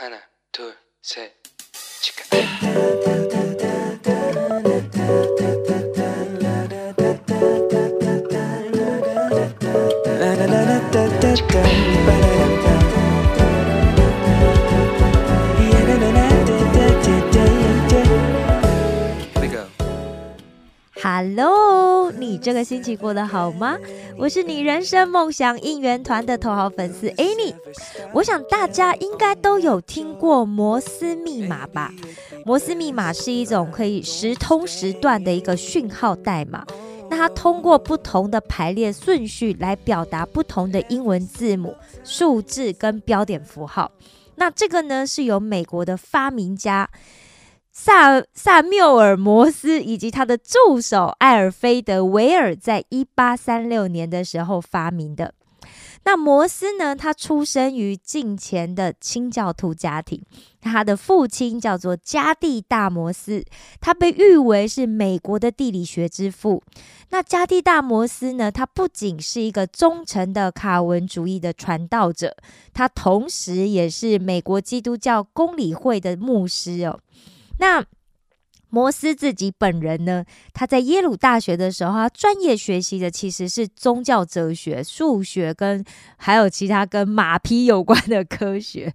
하나, 둘, 셋, 치카. Hello，你这个星期过得好吗？我是你人生梦想应援团的头号粉丝 Annie。我想大家应该都有听过摩斯密码吧？摩斯密码是一种可以时通时断的一个讯号代码。那它通过不同的排列顺序来表达不同的英文字母、数字跟标点符号。那这个呢，是由美国的发明家。萨萨缪尔·摩斯以及他的助手艾尔菲德·维尔在一八三六年的时候发明的。那摩斯呢？他出生于近前的清教徒家庭，他的父亲叫做加蒂大摩斯，他被誉为是美国的地理学之父。那加蒂大摩斯呢？他不仅是一个忠诚的卡文主义的传道者，他同时也是美国基督教公理会的牧师哦。那摩斯自己本人呢？他在耶鲁大学的时候，他专业学习的其实是宗教哲学、数学跟还有其他跟马匹有关的科学，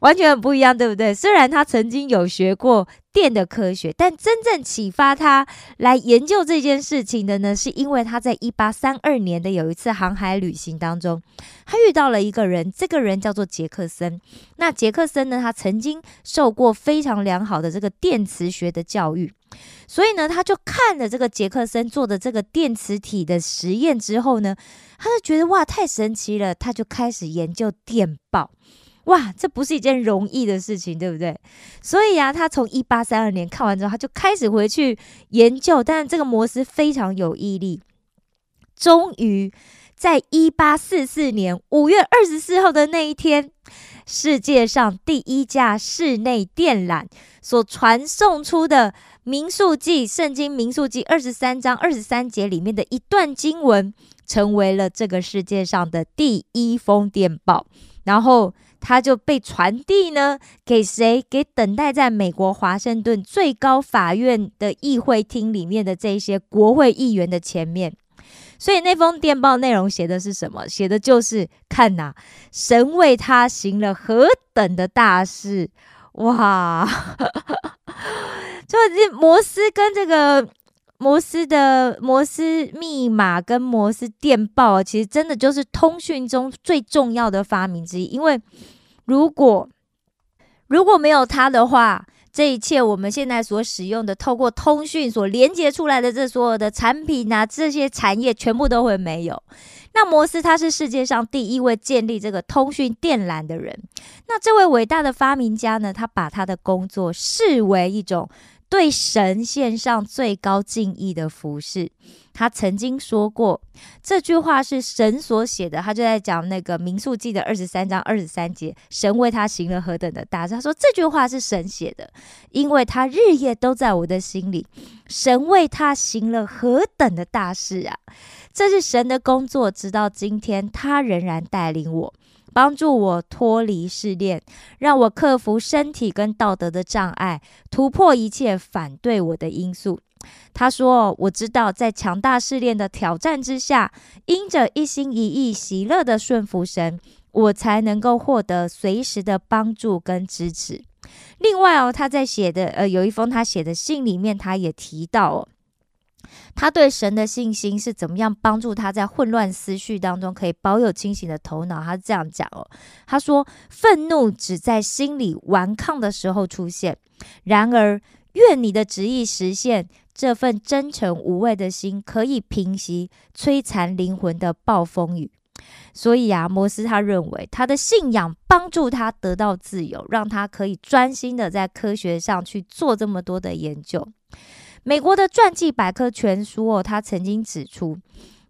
完全很不一样，对不对？虽然他曾经有学过电的科学，但真正启发他来研究这件事情的呢，是因为他在一八三二年的有一次航海旅行当中，他遇到了一个人，这个人叫做杰克森。那杰克森呢，他曾经受过非常良好的这个电磁学的教育，所以呢，他就看了这个杰克森做的这个电磁体的实验之后呢，他就觉得哇，太神奇了，他就开始研究电报。哇，这不是一件容易的事情，对不对？所以啊，他从一八三二年看完之后，他就开始回去研究。但是这个摩斯非常有毅力，终于在一八四四年五月二十四号的那一天，世界上第一架室内电缆所传送出的《民数记》圣经《民数记》二十三章二十三节里面的一段经文，成为了这个世界上的第一封电报。然后。它就被传递呢，给谁？给等待在美国华盛顿最高法院的议会厅里面的这些国会议员的前面。所以那封电报内容写的是什么？写的就是看呐，神为他行了何等的大事！哇，就是摩斯跟这个摩斯的摩斯密码跟摩斯电报，其实真的就是通讯中最重要的发明之一，因为。如果如果没有它的话，这一切我们现在所使用的，透过通讯所连接出来的这所有的产品啊，这些产业全部都会没有。那摩斯他是世界上第一位建立这个通讯电缆的人。那这位伟大的发明家呢，他把他的工作视为一种。对神献上最高敬意的服饰，他曾经说过这句话是神所写的。他就在讲那个民数记的二十三章二十三节，神为他行了何等的大事。他说这句话是神写的，因为他日夜都在我的心里。神为他行了何等的大事啊！这是神的工作，直到今天，他仍然带领我。帮助我脱离试炼，让我克服身体跟道德的障碍，突破一切反对我的因素。他说：“我知道，在强大试炼的挑战之下，因着一心一意喜乐的顺服神，我才能够获得随时的帮助跟支持。”另外哦，他在写的呃有一封他写的信里面，他也提到哦。他对神的信心是怎么样帮助他在混乱思绪当中可以保有清醒的头脑？他这样讲哦，他说：“愤怒只在心里顽抗的时候出现，然而愿你的旨意实现，这份真诚无畏的心可以平息摧残灵魂的暴风雨。”所以啊，摩斯他认为他的信仰帮助他得到自由，让他可以专心的在科学上去做这么多的研究。美国的传记百科全书哦，他曾经指出，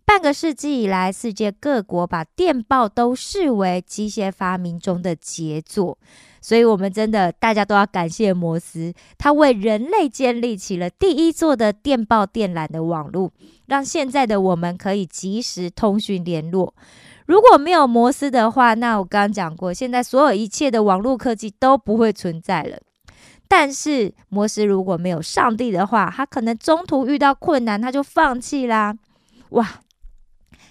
半个世纪以来，世界各国把电报都视为机械发明中的杰作，所以，我们真的大家都要感谢摩斯，他为人类建立起了第一座的电报电缆的网络，让现在的我们可以及时通讯联络。如果没有摩斯的话，那我刚刚讲过，现在所有一切的网络科技都不会存在了。但是摩斯如果没有上帝的话，他可能中途遇到困难，他就放弃啦。哇！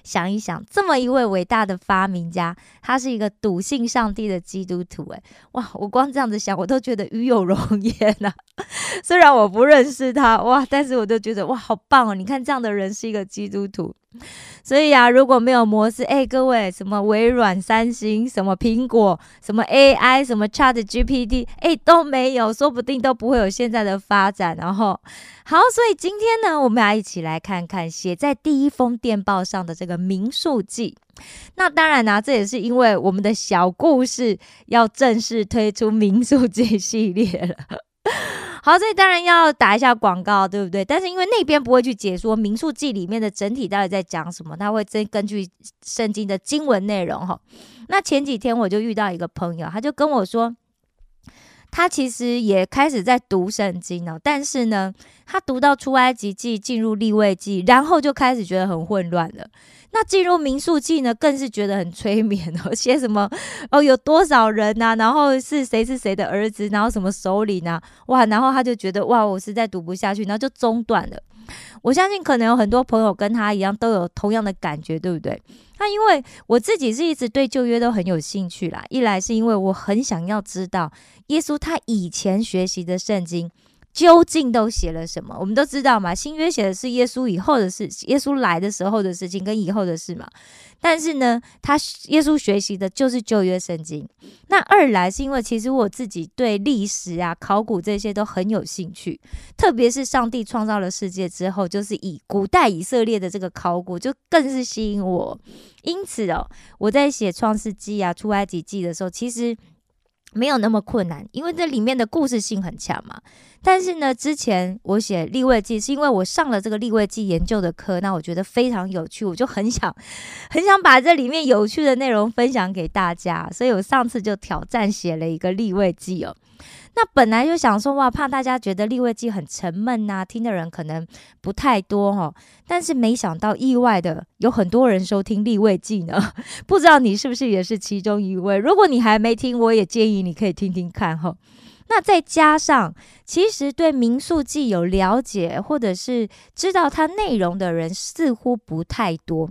想一想，这么一位伟大的发明家，他是一个笃信上帝的基督徒。诶，哇！我光这样子想，我都觉得与有荣焉呐。虽然我不认识他，哇！但是我都觉得哇，好棒哦！你看这样的人是一个基督徒。所以啊，如果没有模式，哎，各位，什么微软、三星，什么苹果，什么 AI，什么 Chat GPT，哎，都没有，说不定都不会有现在的发展。然后，好，所以今天呢，我们要一起来看看写在第一封电报上的这个民宿记。那当然呢，这也是因为我们的小故事要正式推出民宿记系列了。好，这当然要打一下广告，对不对？但是因为那边不会去解说《民宿记》里面的整体到底在讲什么，他会根根据圣经的经文内容哈。那前几天我就遇到一个朋友，他就跟我说，他其实也开始在读圣经了，但是呢，他读到出埃及记进入立位记，然后就开始觉得很混乱了。那进入民宿记呢，更是觉得很催眠哦，写什么哦，有多少人呐？然后是谁是谁的儿子？然后什么首领啊？哇！然后他就觉得哇，我实在读不下去，然后就中断了。我相信可能有很多朋友跟他一样，都有同样的感觉，对不对？那因为我自己是一直对旧约都很有兴趣啦，一来是因为我很想要知道耶稣他以前学习的圣经。究竟都写了什么？我们都知道嘛，新约写的是耶稣以后的事，耶稣来的时候的事情跟以后的事嘛。但是呢，他耶稣学习的就是旧约圣经。那二来是因为其实我自己对历史啊、考古这些都很有兴趣，特别是上帝创造了世界之后，就是以古代以色列的这个考古就更是吸引我。因此哦，我在写创世纪啊、出埃及记的时候，其实。没有那么困难，因为这里面的故事性很强嘛。但是呢，之前我写立位记，是因为我上了这个立位记研究的课，那我觉得非常有趣，我就很想 很想把这里面有趣的内容分享给大家，所以我上次就挑战写了一个立位记哦。那本来就想说哇，怕大家觉得立位记很沉闷呐，听的人可能不太多哈。但是没想到意外的有很多人收听立位记呢，不知道你是不是也是其中一位？如果你还没听，我也建议你可以听听看哈。那再加上，其实对民宿记有了解或者是知道它内容的人似乎不太多。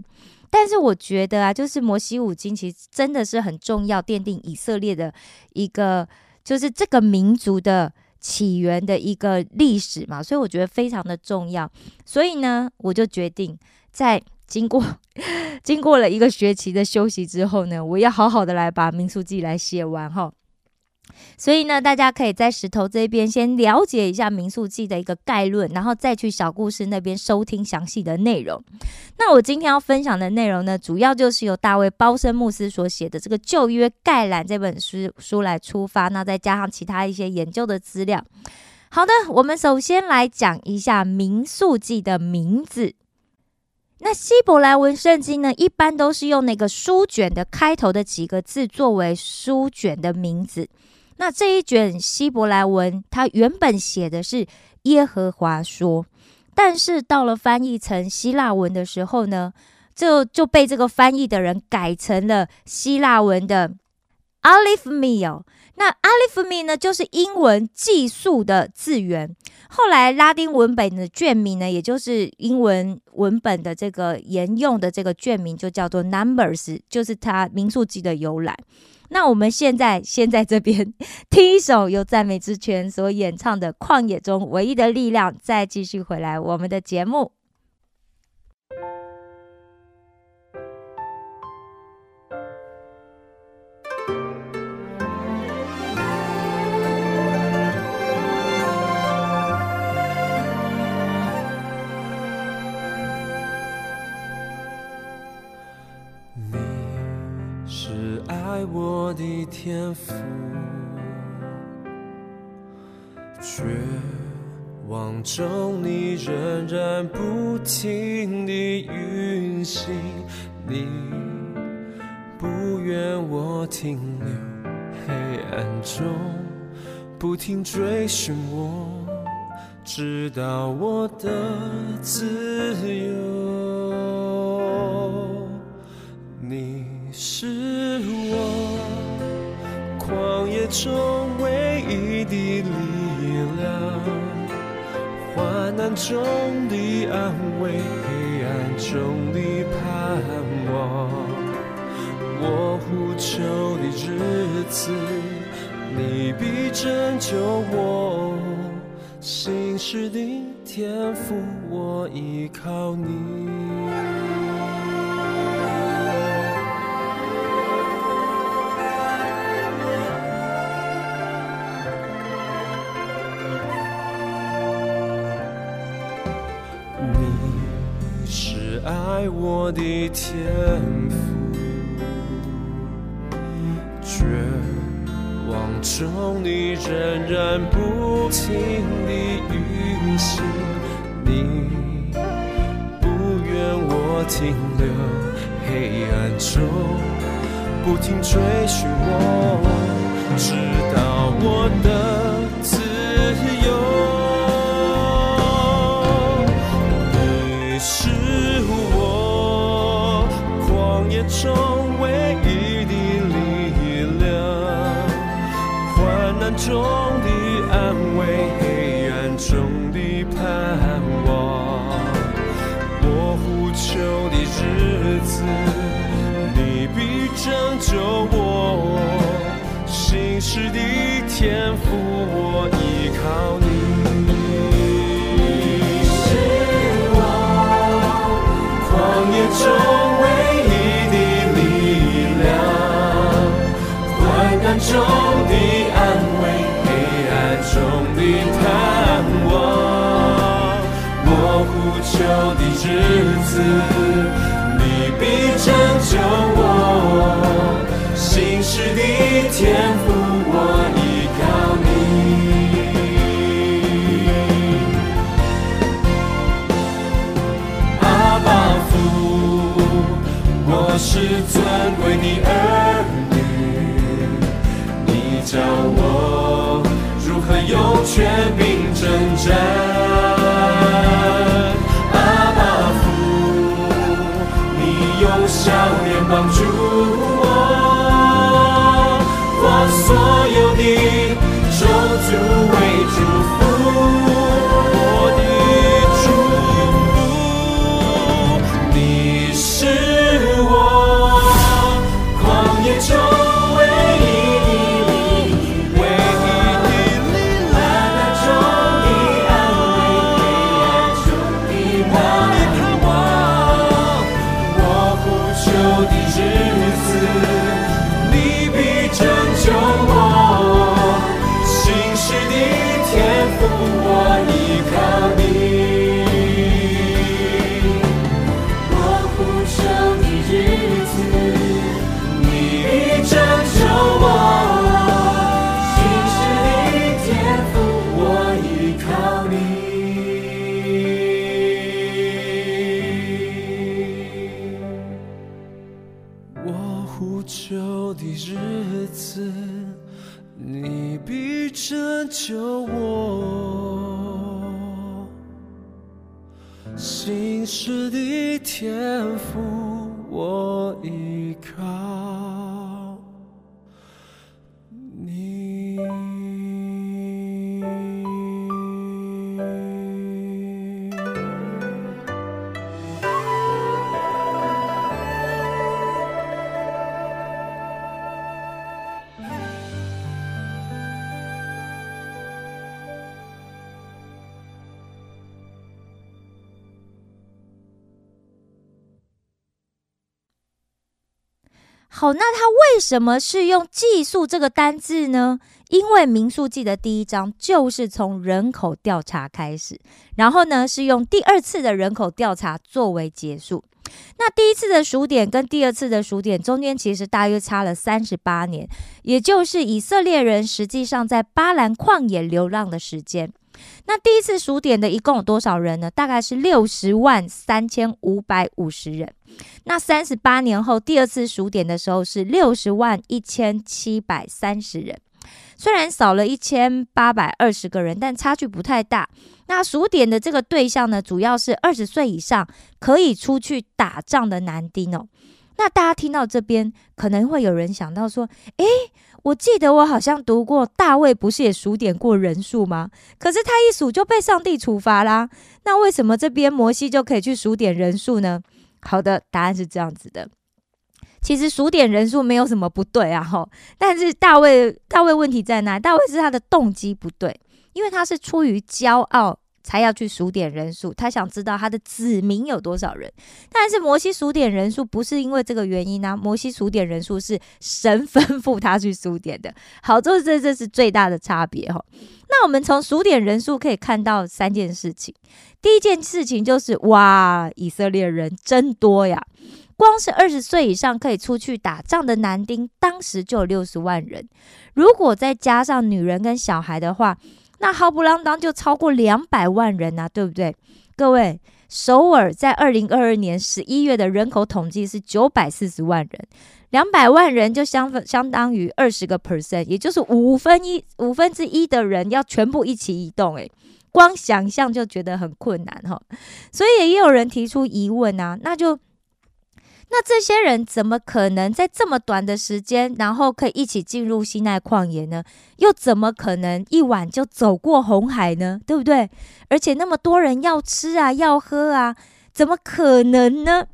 但是我觉得啊，就是摩西五经其实真的是很重要，奠定以色列的一个。就是这个民族的起源的一个历史嘛，所以我觉得非常的重要。所以呢，我就决定在经过 经过了一个学期的休息之后呢，我要好好的来把民俗记来写完哈。所以呢，大家可以在石头这边先了解一下《民宿记》的一个概论，然后再去小故事那边收听详细的内容。那我今天要分享的内容呢，主要就是由大卫·包森牧师所写的这个《旧约概览》这本书书来出发，那再加上其他一些研究的资料。好的，我们首先来讲一下《民宿记》的名字。那希伯来文圣经呢，一般都是用那个书卷的开头的几个字作为书卷的名字。那这一卷希伯来文，它原本写的是耶和华说，但是到了翻译成希腊文的时候呢，就就被这个翻译的人改成了希腊文的 Aleph Me。那 Aleph Me 呢，就是英文计数的字源。后来拉丁文本的卷名呢，也就是英文文本的这个沿用的这个卷名，就叫做 Numbers，就是它民数记的由来。那我们现在先在这边听一首由赞美之泉所演唱的《旷野中唯一的力量》，再继续回来我们的节目。我的天赋，绝望中你仍然不停地运行，你不愿我停留黑暗中，不停追寻我，直到我的自由，你。是我中唯一的力量，患难中的安慰，黑暗中的盼望。我呼求的日子，你必拯救我。心事的天赋，我依靠你。我的天赋，绝望中你仍然不停地运行，你不愿我停留黑暗中，不停追寻我，直到我的唯一的力量，患难中的安慰，黑暗中的盼望。我呼求的日子，你必拯救我。心事的天赋，我依靠你。求的日子，你必拯救我。心事的天赋，我依靠你。阿爸父，我是尊贵的儿女，你教我如何用权柄征战。用笑脸帮助我，把所有的咒诅为主。心事的天赋，我依靠。那他为什么是用寄宿这个单字呢？因为民数记的第一章就是从人口调查开始，然后呢是用第二次的人口调查作为结束。那第一次的数点跟第二次的数点中间其实大约差了三十八年，也就是以色列人实际上在巴兰旷野流浪的时间。那第一次数点的一共有多少人呢？大概是六十万三千五百五十人。那三十八年后第二次数点的时候是六十万一千七百三十人，虽然少了一千八百二十个人，但差距不太大。那数点的这个对象呢，主要是二十岁以上可以出去打仗的男丁哦。那大家听到这边，可能会有人想到说：“诶，我记得我好像读过大卫，不是也数点过人数吗？可是他一数就被上帝处罚啦。那为什么这边摩西就可以去数点人数呢？”好的，答案是这样子的。其实数点人数没有什么不对啊，吼。但是大卫，大卫问题在哪？大卫是他的动机不对，因为他是出于骄傲才要去数点人数，他想知道他的子民有多少人。但是摩西数点人数不是因为这个原因呢？摩西数点人数是神吩咐他去数点的。好，这这这是最大的差别哈。那我们从数点人数可以看到三件事情。第一件事情就是哇，以色列人真多呀。光是二十岁以上可以出去打仗的男丁，当时就有六十万人。如果再加上女人跟小孩的话，那浩不浪当就超过两百万人啊，对不对？各位，首尔在二零二二年十一月的人口统计是九百四十万人，两百万人就相分相当于二十个 percent，也就是五分一五分之一的人要全部一起移动，诶，光想象就觉得很困难哈。所以也有人提出疑问啊，那就。那这些人怎么可能在这么短的时间，然后可以一起进入西奈旷野呢？又怎么可能一晚就走过红海呢？对不对？而且那么多人要吃啊，要喝啊，怎么可能呢？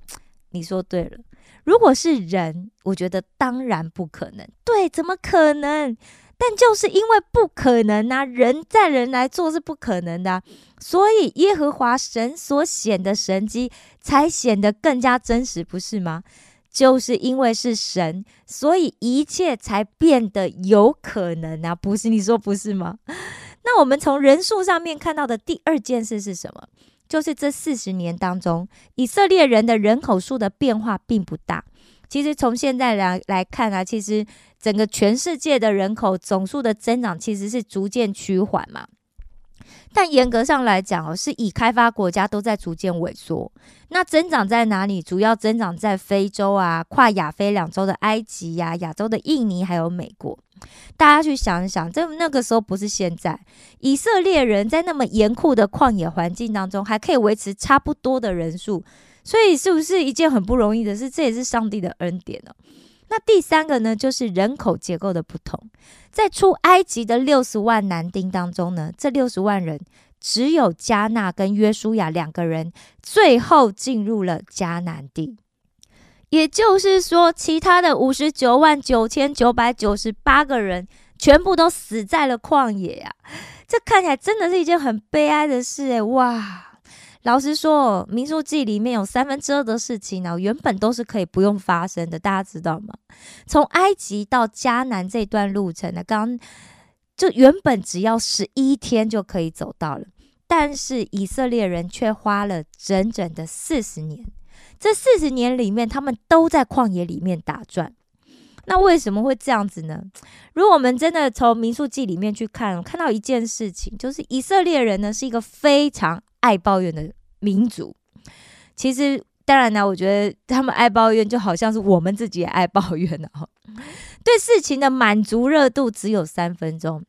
你说对了，如果是人，我觉得当然不可能。对，怎么可能？但就是因为不可能啊，人在人来做是不可能的，所以耶和华神所显的神迹才显得更加真实，不是吗？就是因为是神，所以一切才变得有可能啊，不是？你说不是吗？那我们从人数上面看到的第二件事是什么？就是这四十年当中，以色列人的人口数的变化并不大。其实从现在来来看啊，其实整个全世界的人口总数的增长其实是逐渐趋缓嘛。但严格上来讲哦，是以开发国家都在逐渐萎缩。那增长在哪里？主要增长在非洲啊，跨亚非两洲的埃及呀，亚洲的印尼还有美国。大家去想一想，这那个时候不是现在，以色列人在那么严酷的旷野环境当中，还可以维持差不多的人数。所以是不是一件很不容易的事？这也是上帝的恩典哦。那第三个呢，就是人口结构的不同。在出埃及的六十万男丁当中呢，这六十万人只有加纳跟约书亚两个人最后进入了迦南地，也就是说，其他的五十九万九千九百九十八个人全部都死在了旷野啊！这看起来真的是一件很悲哀的事诶，哇！老实说，《民数记》里面有三分之二的事情呢，原本都是可以不用发生的，大家知道吗？从埃及到迦南这段路程呢，刚就原本只要十一天就可以走到了，但是以色列人却花了整整的四十年。这四十年里面，他们都在旷野里面打转。那为什么会这样子呢？如果我们真的从《民数记》里面去看，看到一件事情，就是以色列人呢是一个非常。爱抱怨的民族，其实当然呢，我觉得他们爱抱怨就好像是我们自己也爱抱怨的哈。对事情的满足热度只有三分钟。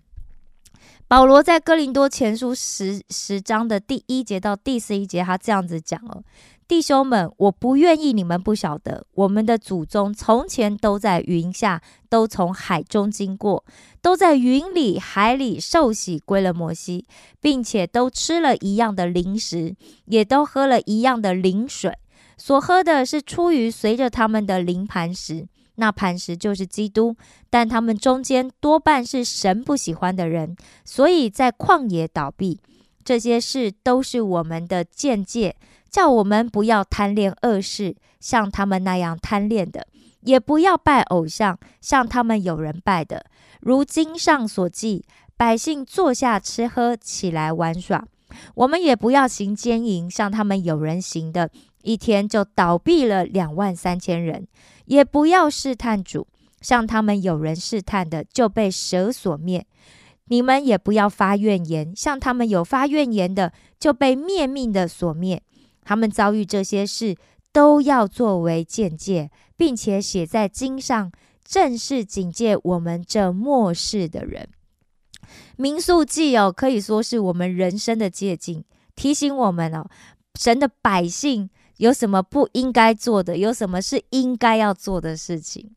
保罗在哥林多前书十十章的第一节到第十一节，他这样子讲哦。弟兄们，我不愿意你们不晓得，我们的祖宗从前都在云下，都从海中经过，都在云里海里受洗归了摩西，并且都吃了一样的零食，也都喝了一样的灵水。所喝的是出于随着他们的灵磐石，那磐石就是基督。但他们中间多半是神不喜欢的人，所以在旷野倒闭。这些事都是我们的见解。叫我们不要贪恋恶事，像他们那样贪恋的；也不要拜偶像，像他们有人拜的。如经上所记，百姓坐下吃喝，起来玩耍。我们也不要行奸淫，像他们有人行的，一天就倒闭了两万三千人；也不要试探主，像他们有人试探的，就被蛇所灭。你们也不要发怨言，像他们有发怨言的，就被灭命的所灭。他们遭遇这些事，都要作为见解，并且写在经上，正是警戒我们这末世的人。民宿记哦，可以说是我们人生的借镜，提醒我们哦，神的百姓有什么不应该做的，有什么是应该要做的事情。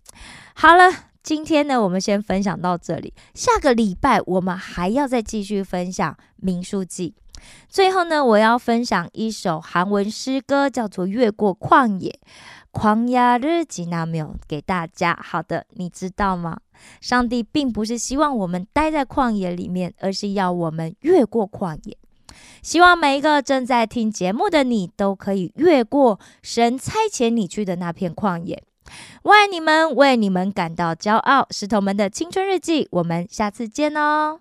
好了，今天呢，我们先分享到这里。下个礼拜我们还要再继续分享《民数记》。最后呢，我要分享一首韩文诗歌，叫做《越过旷野》。旷野日记那没有给大家。好的，你知道吗？上帝并不是希望我们待在旷野里面，而是要我们越过旷野。希望每一个正在听节目的你，都可以越过神差遣你去的那片旷野。我爱你们，为你们感到骄傲。石头们的青春日记，我们下次见哦。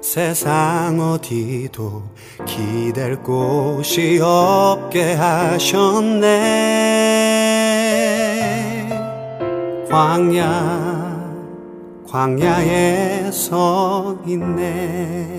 세상 어디도 기댈 곳이 없게 하셨네. 광야 광야에 서 있네